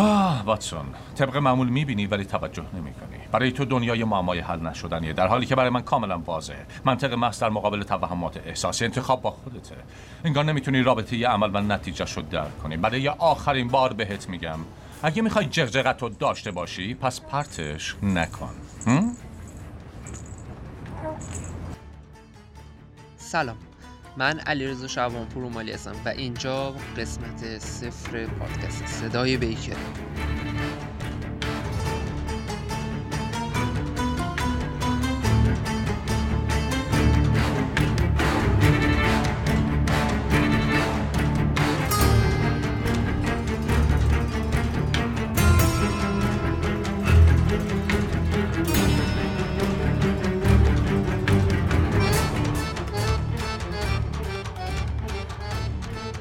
آه واتسون طبق معمول می‌بینی ولی توجه نمی‌کنی. برای تو دنیای معمای حل نشدنیه در حالی که برای من کاملا واضحه. منطق محض در مقابل توهمات احساسی انتخاب با خودته. انگار نمی‌تونی رابطه یه عمل و نتیجه شد درک کنی. برای آخرین بار بهت میگم اگه می‌خوای جغجغت رو داشته باشی پس پرتش نکن؟ سلام. من علیرضا شعبانپور اومالی هستم و اینجا قسمت صفر پادکست صدای بیکر.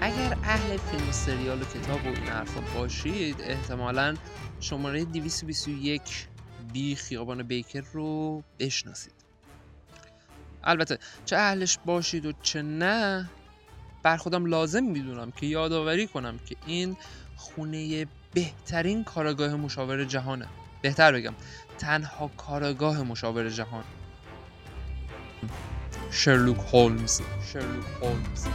اگر اهل فیلم و سریال و کتاب و این حرفا باشید احتمالا شماره 221 بی خیابان بیکر رو بشناسید. البته چه اهلش باشید و چه نه بر خودم لازم می‌دونم که یادآوری کنم که این خونه بهترین کارگاه مشاور جهانه. بهتر بگم تنها کارگاه مشاور جهان. شرلوک هولمز. شرلوک هولمز.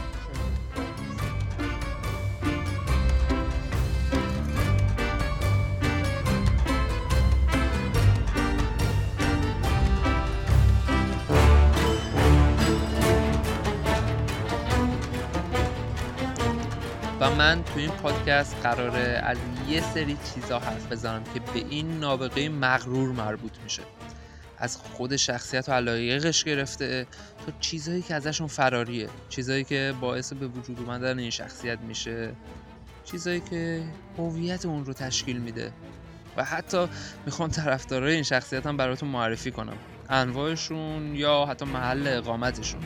من تو این پادکست قراره از یه سری چیزا حرف بزنم که به این نابغه مغرور مربوط میشه. از خود شخصیت و علایقش گرفته تا چیزهایی که ازشون فراریه. چیزهایی که باعث به وجود اومدن این شخصیت میشه. چیزهایی که هویت اون رو تشکیل میده. و حتی می‌خوام طرفدارای این شخصیت هم براتون معرفی کنم. انواعشون یا حتی محل اقامتشون.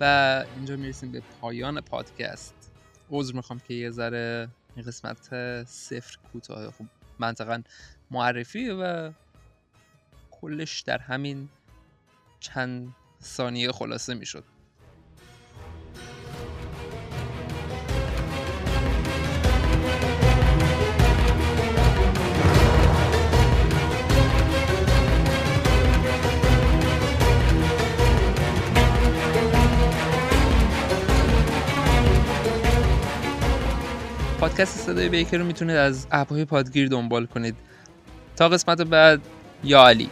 و اینجا می‌رسیم به پایان پادکست. عذر می‌خوام که یه ذره این قسمت صفر کوتاه خب منطقا معرفی و کلش در همین چند ثانیه خلاصه می‌شد. پادکست صدای بیکر رو می‌تونید از اپهای پادگیر دنبال کنید. تا قسمت بعد یا علی.